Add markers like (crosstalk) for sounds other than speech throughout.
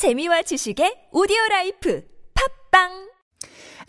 재미와 지식의 오디오 라이프. 팝빵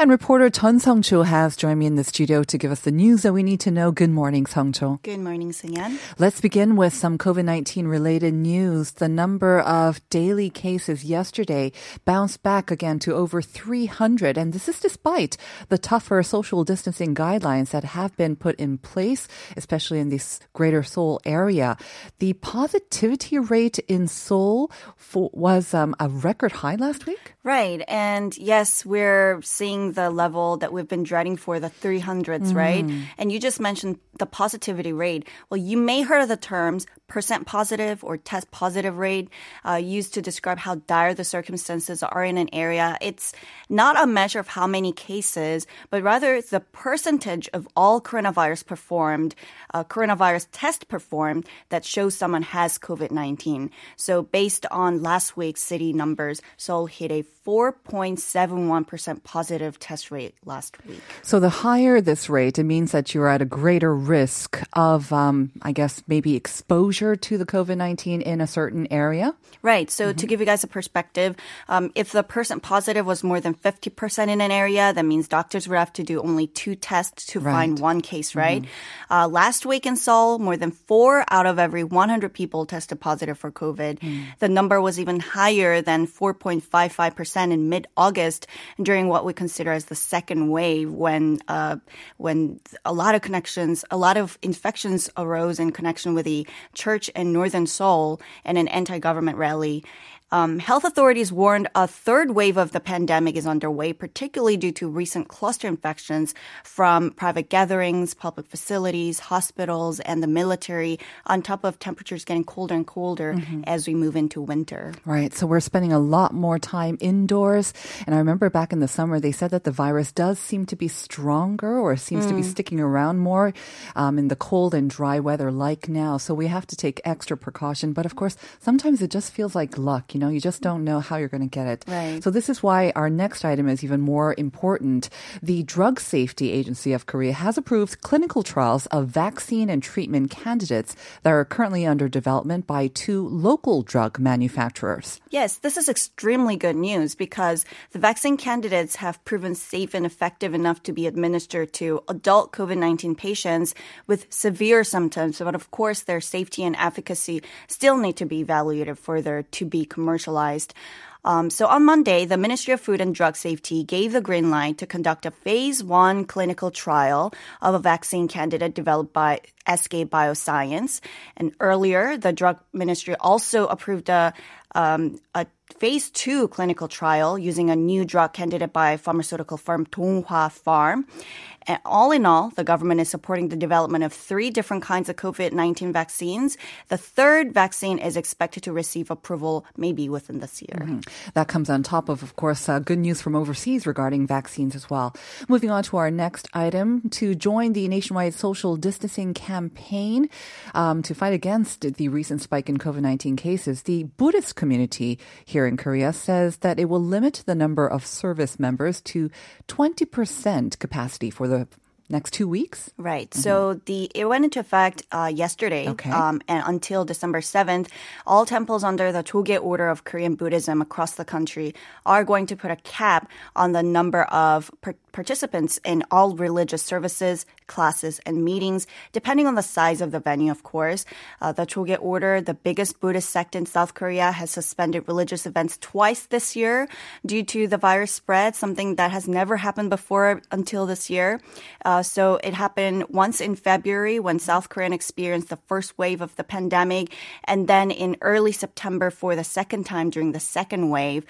And reporter Chun Sung-cho has joined me in the studio to give us the news that we need to know. Good morning, Sung-cho. Good morning, Sunyan. Let's begin with some COVID-19 related news. The number of daily cases yesterday bounced back again to over 300, and this is despite the tougher social distancing guidelines that have been put in place, especially in this greater Seoul area. The positivity rate in Seoul for, was um, a record high last week? Right. And yes, we're seeing the level that we've been dreading for the 300s, right? Mm. And you just mentioned the positivity rate. Well, you may heard of the terms percent positive or test positive rate uh, used to describe how dire the circumstances are in an area. It's not a measure of how many cases, but rather it's the percentage of all coronavirus performed, uh, coronavirus test performed that shows someone has COVID-19. So based on last week's city numbers, Seoul hit a 4.71% positive test rate last week. So the higher this rate, it means that you're at a greater risk of, um, I guess, maybe exposure to the COVID 19 in a certain area. Right. So to give you guys a perspective, um, if the percent positive was more than 50% in an area, that means doctors would have to do only two tests to Right. find one case, right? Uh, last week in Seoul, more than four out of every 100 people tested positive for COVID. The number was even higher than 4.55% in mid-August during what we consider as the second wave when, uh, when a lot of connections, a lot of infections arose in connection with the church in northern Seoul and an anti-government rally. Um, health authorities warned a third wave of the pandemic is underway, particularly due to recent cluster infections from private gatherings, public facilities, hospitals, and the military, on top of temperatures getting colder and colder as we move into winter. Right. So we're spending a lot more time indoors. And I remember back in the summer, they said that the virus does seem to be stronger or seems to be sticking around more um, in the cold and dry weather like now. So we have to take extra precaution. But of course, sometimes it just feels like luck. You know, you just don't know how you're going to get it. Right. So this is why our next item is even more important. The Drug Safety Agency of Korea has approved clinical trials of vaccine and treatment candidates that are currently under development by two local drug manufacturers. Yes, this is extremely good news because the vaccine candidates have proven safe and effective enough to be administered to adult COVID 19 patients with severe symptoms. But of course, their safety and efficacy still need to be evaluated further to be commercialized. Um, so on Monday, the Ministry of Food and Drug Safety gave the green light to conduct a phase one clinical trial of a vaccine candidate developed by SK Bioscience. And earlier, the drug ministry also approved a, um, a phase two clinical trial using a new drug candidate by pharmaceutical firm Dongwha Pharm. And all in all, the government is supporting the development of three different kinds of COVID 19 vaccines. The third vaccine is expected to receive approval maybe within this year. That comes on top of, of course, uh, good news from overseas regarding vaccines as well. Moving on to our next item, to join the nationwide social distancing campaign um, to fight against the recent spike in COVID-19 cases, the Buddhist community here in Korea says that it will limit the number of service members to 20% capacity for the next two weeks. Right. So the it went into effect uh, yesterday, Okay. um, and until December seventh, all temples under the Jogye Order of Korean Buddhism across the country are going to put a cap on the number of par- participants in all religious services, classes, and meetings, depending on the size of the venue. Of course, uh, the Jogye Order, the biggest Buddhist sect in South Korea, has suspended religious events twice this year due to the virus spread, something that has never happened before until this year. Uh, so it happened once in February when South Korea experienced the first wave of the pandemic, and then in early September for the second time during the second wave.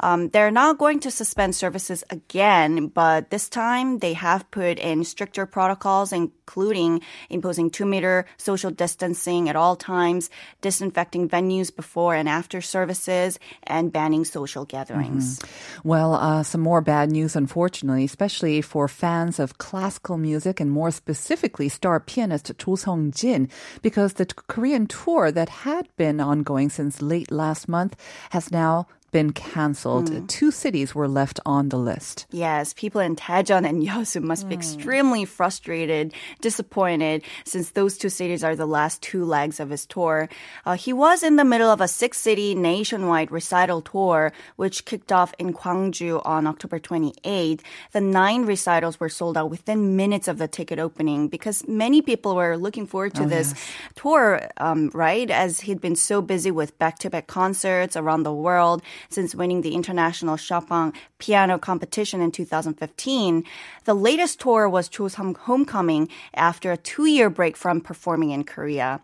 Um, they're not going to suspend services again, but this time they have put in stricter protocols, including imposing two meter social distancing at all times, disinfecting venues before and after services, and banning social gatherings. Well, uh, some more bad news, unfortunately, especially for fans of classical music and more specifically star pianist Cho Sung Jin, because the Korean tour that had been ongoing since late last month has now been canceled. Two cities were left on the list. Yes, people in Daejeon and Yeosu must be extremely frustrated, disappointed, since those two cities are the last two legs of his tour. Uh, he was in the middle of a six-city nationwide recital tour, which kicked off in Gwangju on October 28th. The nine recitals were sold out within minutes of the ticket opening because many people were looking forward to this tour, um, right? As he'd been so busy with back-to-back concerts around the world since winning the international Chopin piano competition in 2015. The latest tour was Cho's homecoming after a two-year break from performing in Korea.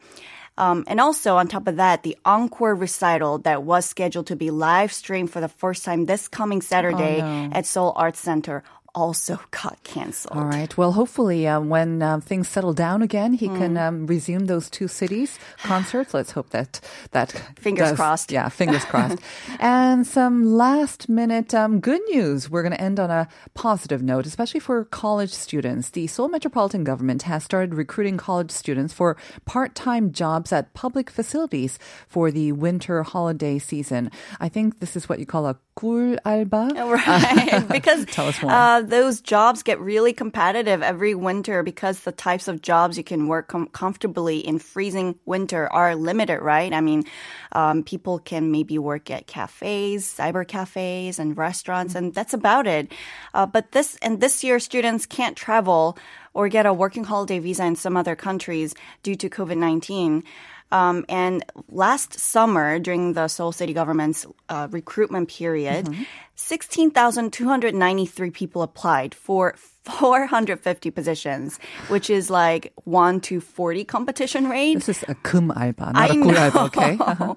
Um, and also, on top of that, the encore recital that was scheduled to be live streamed for the first time this coming Saturday at Seoul Arts Center also (laughs) got canceled. All right. Well, hopefully, um, when uh, things settle down again, he can um, resume those two cities (sighs) concerts. Let's hope that that Fingers does- crossed. Yeah, fingers (laughs) crossed. and some last minute um, good news. We're going to end on a positive note, especially for college students. The Seoul Metropolitan Government has started recruiting college students for part time jobs at public facilities for the winter holiday season. I think this is what you call a 꿀 알바. Right, because (laughs) Tell us more. Uh, those jobs get really competitive every winter because the types of jobs you can work com- comfortably in freezing winter are limited, right? I mean, um, people can maybe work at cafes, cyber cafes, and restaurants, and that's about it. Uh, but this and this year, students can't travel or get a working holiday visa in some other countries due to COVID nineteen. Um, and last summer, during the Seoul City government's uh, recruitment period, 16,293 people applied for 450 positions, which is like 1 to 40 competition rate. This is a kum alba, not I a alba, okay? (laughs) Uh-huh.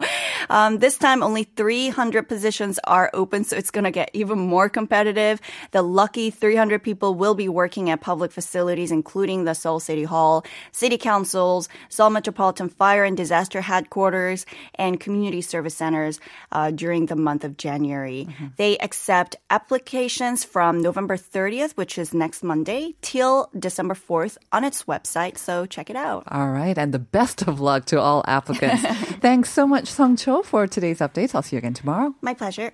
Um, this time, only 300 positions are open, so it's going to get even more competitive. The lucky 300 people will be working at public facilities, including the Seoul City Hall, city councils, Seoul Metropolitan Fire and Disaster Headquarters, and community service centers uh, during the month of January. Mm-hmm. They accept applications from November 30th, which is next Monday, till December 4th on its website, so check it out. All right, and the best of luck to all applicants. (laughs) Thanks so much, Song Cho, for today's updates. I'll see you again tomorrow. My pleasure.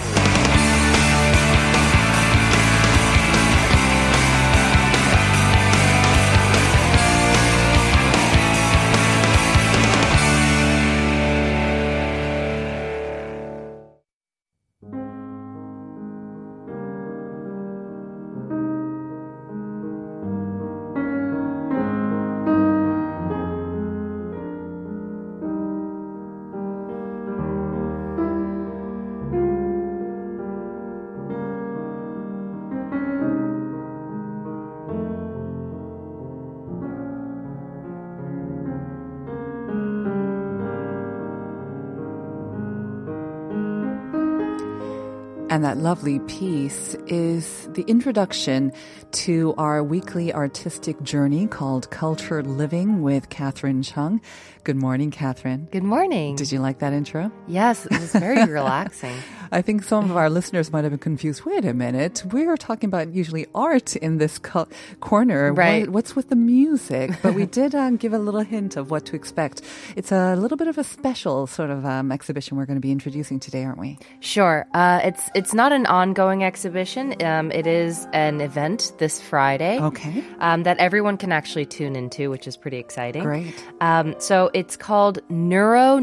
And that lovely piece is the introduction to our weekly artistic journey called Cultured Living with Catherine Chung. Good morning, Catherine. Good morning. Did you like that intro? Yes, it was very (laughs) relaxing. I think some of our listeners might have been confused. Wait a minute, we're talking about usually art in this co- corner. Right. What- what's with the music? But we did um, give a little hint of what to expect. It's a little bit of a special sort of um, exhibition we're going to be introducing today, aren't we? Sure. Uh, it's it's not an ongoing exhibition. Um, it is an event this Friday. Okay. Um, that everyone can actually tune into, which is pretty exciting. Great. Um, so it's called Neuro.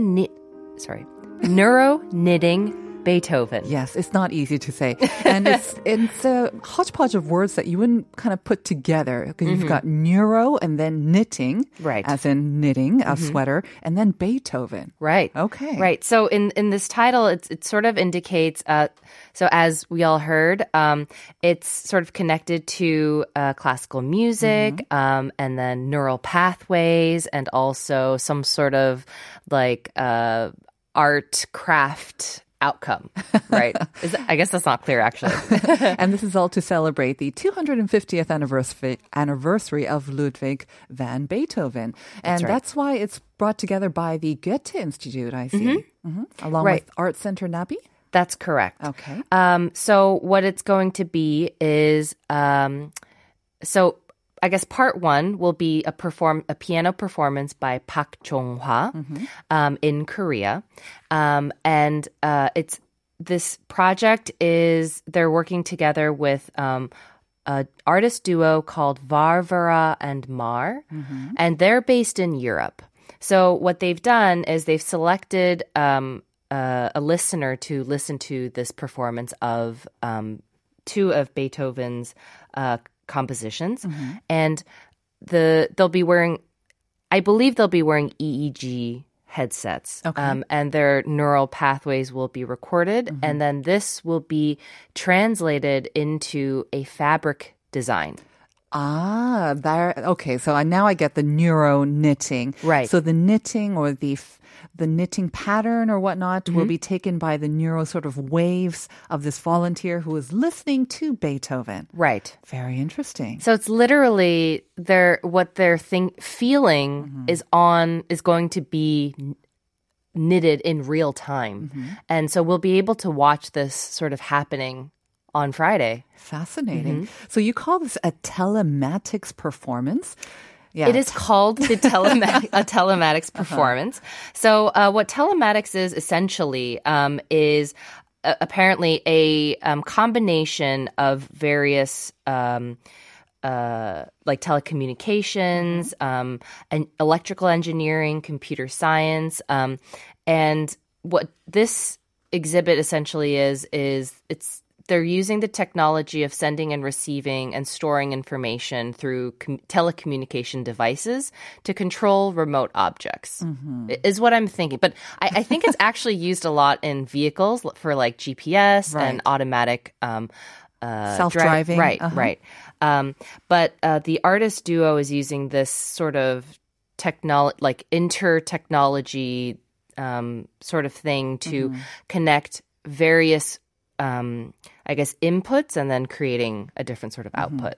Sorry, Neuro Knitting Beethoven. Yes, it's not easy to say. And it's (laughs) it's a hodgepodge of words that you wouldn't kind of put together. 'Cause You've got neuro and then knitting, Right. As in knitting, a sweater, and then Beethoven. Right. Okay. Right. So in in this title, it's it sort of indicates. Uh, so as we all heard, um, it's sort of connected to uh, classical music, um, and then neural pathways, and also some sort of like uh, art craft outcome, right? (laughs) Is that, I guess that's not clear actually. (laughs) and this is all to celebrate the 250th anniversary anniversary of Ludwig van Beethoven, and right. that's why it's brought together by the Goethe Institute. I see, Mhm. along Right. with Art Center Nabi. That's correct. Okay. Um, so what it's going to be is um, so I guess part one will be a perform a piano performance by Park Jong Hwa um, in Korea, um, and uh, it's this project is they're working together with. Um, a artist duo called Varvara and Mar, and they're based in Europe. So what they've done is they've selected um, uh, a listener to listen to this performance of um, two of Beethoven's uh, compositions, and the they'll be wearing, I believe they'll be wearing EEG headsets, Okay. um, and their neural pathways will be recorded, and then this will be translated into a fabric design. Ah, there. Okay, so I, now I get the neuro knitting. Right. So the knitting or the f- the knitting pattern or whatnot will Mm-hmm. be taken by the neuro sort of waves of this volunteer who is listening to Beethoven. Right. Very interesting. So it's literally their what they're think feeling is on is going to be knitted in real time, and so we'll be able to watch this sort of happening on Friday. Fascinating. Mm-hmm. So you call this a telematics performance? Yeah. It is called the (laughs) a telematics performance. So, uh, what telematics is essentially um, is uh, apparently a um, combination of various. Um, uh, like telecommunications, um, and electrical engineering, computer science, um, and what this exhibit essentially is is it's they're using the technology of sending and receiving and storing information through com- telecommunication devices to control remote objects i- is what i'm thinking but I, I think it's (laughs) actually used a lot in vehicles for like gps and automatic um, uh, Self-driving, right uh-huh. right um, but uh, the artist duo is using this sort of technology like inter technology um, sort of thing to Mm-hmm. connect various um, I guess inputs and then creating a different sort of Mm-hmm. output.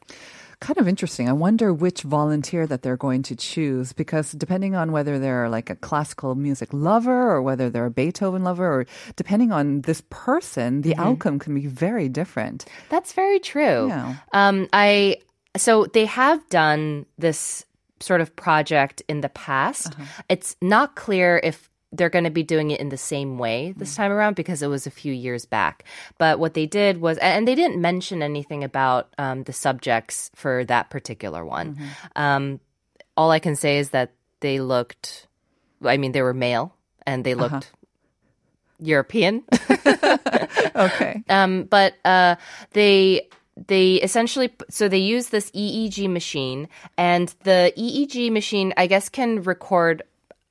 kind of interesting. I wonder which volunteer that they're going to choose because depending on whether they're like a classical music lover or whether they're a Beethoven lover or depending on this person, the outcome can be very different. That's very true. Yeah. Um, I so they have done this sort of project in the past. It's not clear if they're going to be doing it in the same way this time around because it was a few years back. But what they did was, and they didn't mention anything about um, the subjects for that particular one. Um, all I can say is that they looked, I mean, they were male and they looked European. (laughs) Okay. Um, but uh, they they essentially so they use this EEG machine, and the EEG machine, I guess, can record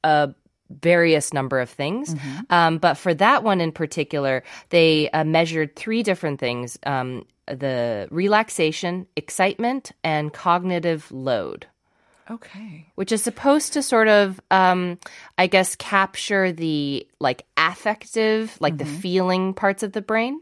a various number of things. Um, but for that one in particular, they uh, measured three different things: um, the relaxation, excitement, and cognitive load. Okay. which is supposed to sort of um i guess capture the like affective like the feeling parts of the brain.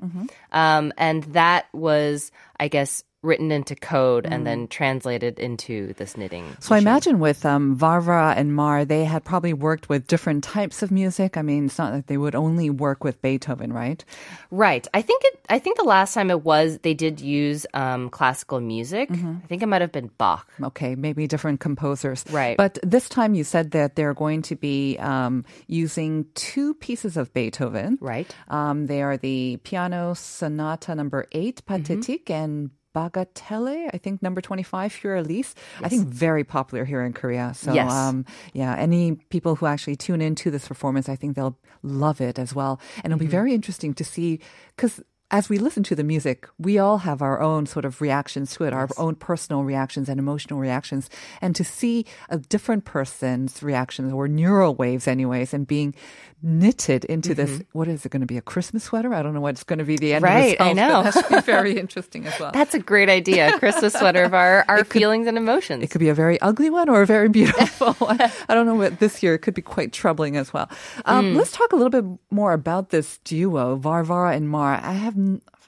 Um and that was i guess written into code and then translated into this knitting So I imagine with um, Varvara and Mar, they had probably worked with different types of music. I mean, it's not that they would only work with Beethoven, right? right i think it i think the last time it was they did use um classical music i think it might have been bach Okay, maybe different composers. Right. But this time you said that they're going to be um, using two pieces of Beethoven. right Um, they are the Piano Sonata number 8 Pathetique, and Bagatelle, I think number 25, Für Elise. I think very popular here in Korea. So, Yes. um, yeah, any people who actually tune into this performance, I think they'll love it as well. And it'll be very interesting to see, because as we listen to the music, we all have our own sort of reactions to it, our own personal reactions and emotional reactions. And to see a different person's reactions or neural waves, anyways, and being knitted into Mm-hmm. this, what is it going to be? A Christmas sweater? I don't know what's going to be the end Right, of the I know. But that should be very (laughs) interesting as well. That's a great idea. A Christmas sweater of our, our feelings and emotions. It could be a very ugly one or a very beautiful (laughs) one. I don't know what this year it could be quite troubling as well. Um, Let's talk a little bit more about this duo, Varvara and Mar. I have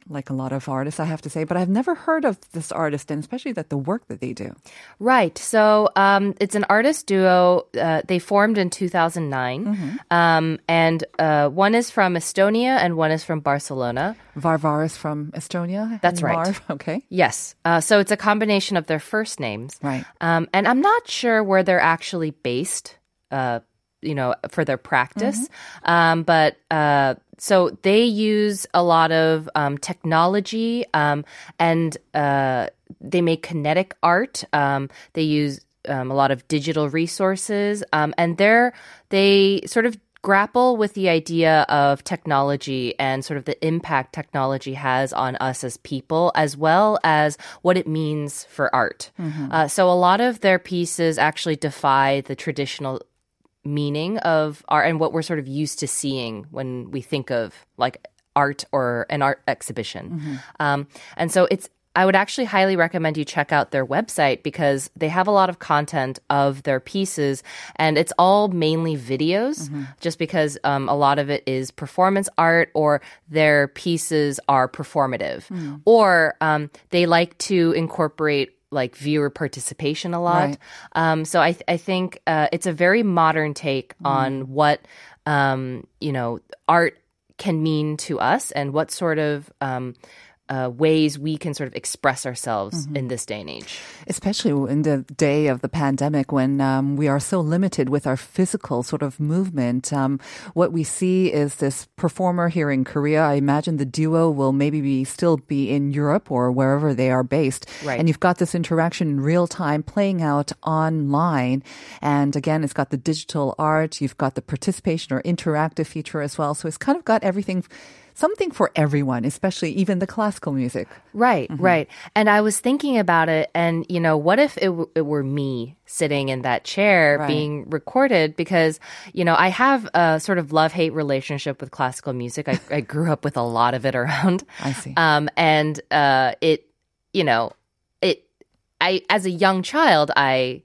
like a lot of artists, I have to say, but I've never heard of this artist and especially that the work that they do. Right. So um, it's an artist duo. Uh, they formed in 2009. Um, and uh, one is from Estonia and one is from Barcelona. Varvara is from Estonia. That's right. Marv, (laughs) okay. Yes. Uh, so it's a combination of their first names. Right. Um, and I'm not sure where they're actually based, uh, you know, for their practice. Um, but uh, so they use a lot of um, technology um, and uh, they make kinetic art. Um, they use um, a lot of digital resources. Um, and they're, they sort of grapple with the idea of technology and sort of the impact technology has on us as people, as well as what it means for art. Uh, so a lot of their pieces actually defy the traditional meaning of art and what we're sort of used to seeing when we think of like art or an art exhibition. Um, and so it's I would actually highly recommend you check out their website because they have a lot of content of their pieces and it's all mainly videos just because um, a lot of it is performance art or their pieces are performative. Or um, they like to incorporate like viewer participation a lot. Right. Um, so I, th- I think uh, it's a very modern take on what um, you know art can mean to us and what sort of um, uh, ways we can sort of express ourselves in this day and age. especially in the day of the pandemic when um, we are so limited with our physical sort of movement. Um, what we see is this performer here in Korea. I imagine the duo will maybe be still be in Europe or wherever they are based. Right. And you've got this interaction in real time playing out online. And again, it's got the digital art. You've got the participation or interactive feature as well. So it's kind of got everything. Something for everyone, especially even the classical music. Right, right. And I was thinking about it, and you know, what if it, w- it were me sitting in that chair Right. being recorded? Because you know, I have a sort of love hate relationship with classical music. I, I grew up with a lot of it around. (laughs) I see. Um, and uh, it, you know, it. I as a young child, I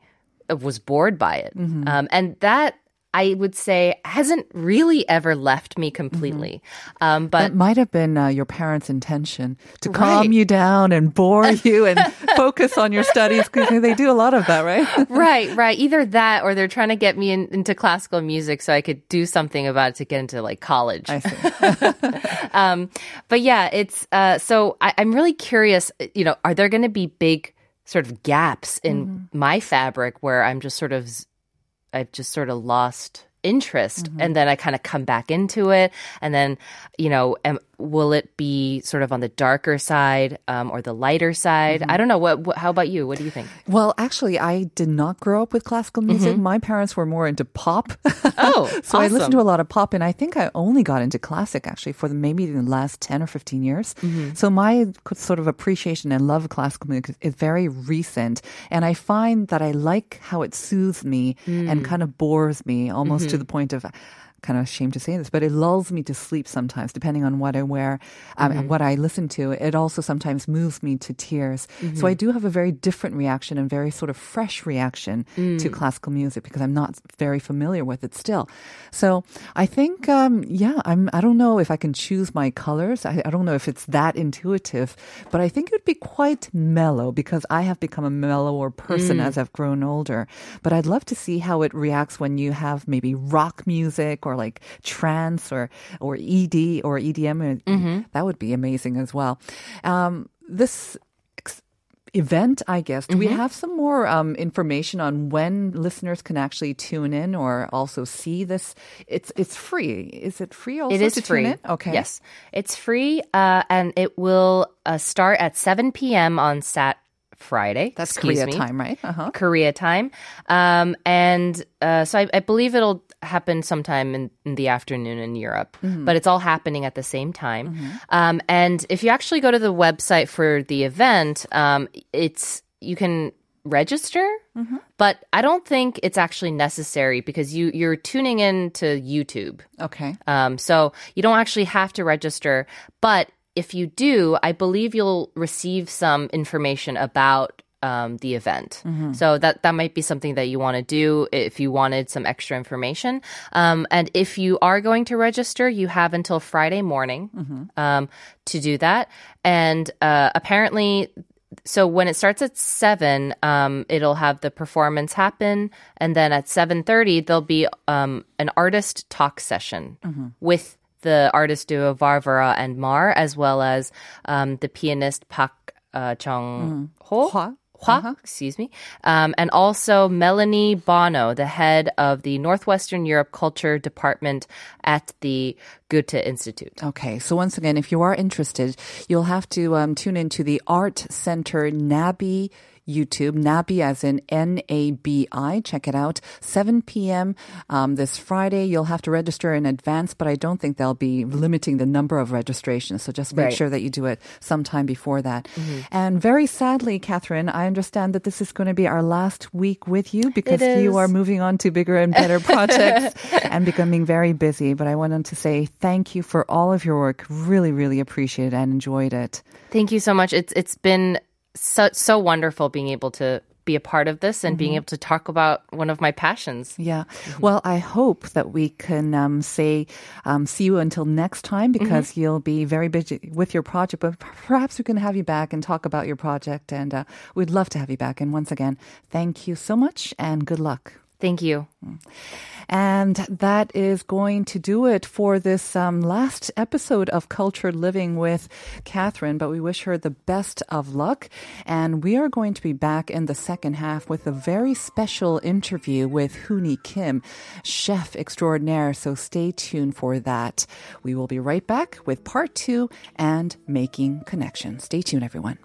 was bored by it, Mm-hmm. um, and that. I would say hasn't really ever left me completely, um, but That might have been uh, your parents' intention to Right. calm you down and bore (laughs) you and focus on your studies because they do a lot of that, right? (laughs) right, right. Either that or they're trying to get me in, into classical music so I could do something about it to get into like college. I see. (laughs) Um, but yeah, it's uh, so I, I'm really curious. You know, are there going to be big sort of gaps in my fabric where I'm just sort of I've just sort of lost interest mm-hmm. and then I kind of come back into it and then you know am, will it be sort of on the darker side um, or the lighter side? Mm-hmm. I don't know. What, what how about you? What do you think? Well, actually, I did not grow up with classical music. Mm-hmm. My parents were more into pop. (laughs) oh so I listened to a lot of pop, and I think I only got into classic actually for the, maybe the last 10 or 15 years. Mm-hmm. So my sort of appreciation and love of classical music is very recent. And I find that I like how it soothes me and mm. kind of bores me almost to the point of kind of ashamed to say this, but it lulls me to sleep sometimes, depending on what I wear, um, and what I listen to. It also sometimes moves me to tears. So I do have a very different reaction and very sort of fresh reaction to classical music because I'm not very familiar with it still. So I think, um, yeah, I'm. I don't know if I can choose my colors. I, I don't know if it's that intuitive, but I think it would be quite mellow because I have become a mellower person as I've grown older. But I'd love to see how it reacts when you have maybe rock music or like trance or or ED or EDM. Uh, That would be amazing as well. Um, this event, I guess. Do we have some more um, information on when listeners can actually tune in or also see this? It's it's free. Is it free? Also It is to free. Okay. Yes, it's free, uh, and it will uh, start at 7 p.m. on Sat Friday. That's Korea me. time, right? Uh huh. Korea time, um, and uh, so I, I believe it'll happen sometime in, in the afternoon in Europe, but it's all happening at the same time. Um, and if you actually go to the website for the event, um, it's you can register, but I don't think it's actually necessary because you you're tuning in to YouTube. Okay. Um, so you don't actually have to register, but if you do, I believe you'll receive some information about um, the event. So that that might be something that you want to do if you wanted some extra information. Um, and if you are going to register, you have until Friday morning um, to do that. And uh, apparently. So when it starts at seven, um, it'll have the performance happen, and then at seven thirty there'll be um, an artist talk session with the artist duo Varvara and Mar, as well as um, the pianist Pak uh, Chung Ho. Hwa. Hwa, excuse me, um, and also Melanie Bono, the head of the Northwestern Europe Culture Department at the Goethe Institute. Okay, so once again, if you are interested, you'll have to um, tune into the Art Center NABI YouTube, NABI as in N A B I. Check it out. 7 p.m. Um, this Friday. You'll have to register in advance, but I don't think they'll be limiting the number of registrations. So just make Right. sure that you do it sometime before that. And very sadly, Catherine, I understand that this is going to be our last week with you because you are moving on to bigger and better (laughs) projects and becoming very busy. But I wanted to say thank you for all of your work. Really, really appreciate it and enjoyed it. Thank you so much. It's it's been so so wonderful being able to be a part of this and being able to talk about one of my passions. Yeah. Well, I hope that we can um, say um, see you until next time because you'll be very busy with your project. But perhaps we can have you back and talk about your project. And uh, we'd love to have you back. And once again, thank you so much and good luck. Thank you. And that is going to do it for this um, last episode of Cultured Living with Catherine. But we wish her the best of luck. And we are going to be back in the second half with a very special interview with Hooni Kim, chef extraordinaire. So stay tuned for that. We will be right back with part two and making connections. Stay tuned, everyone.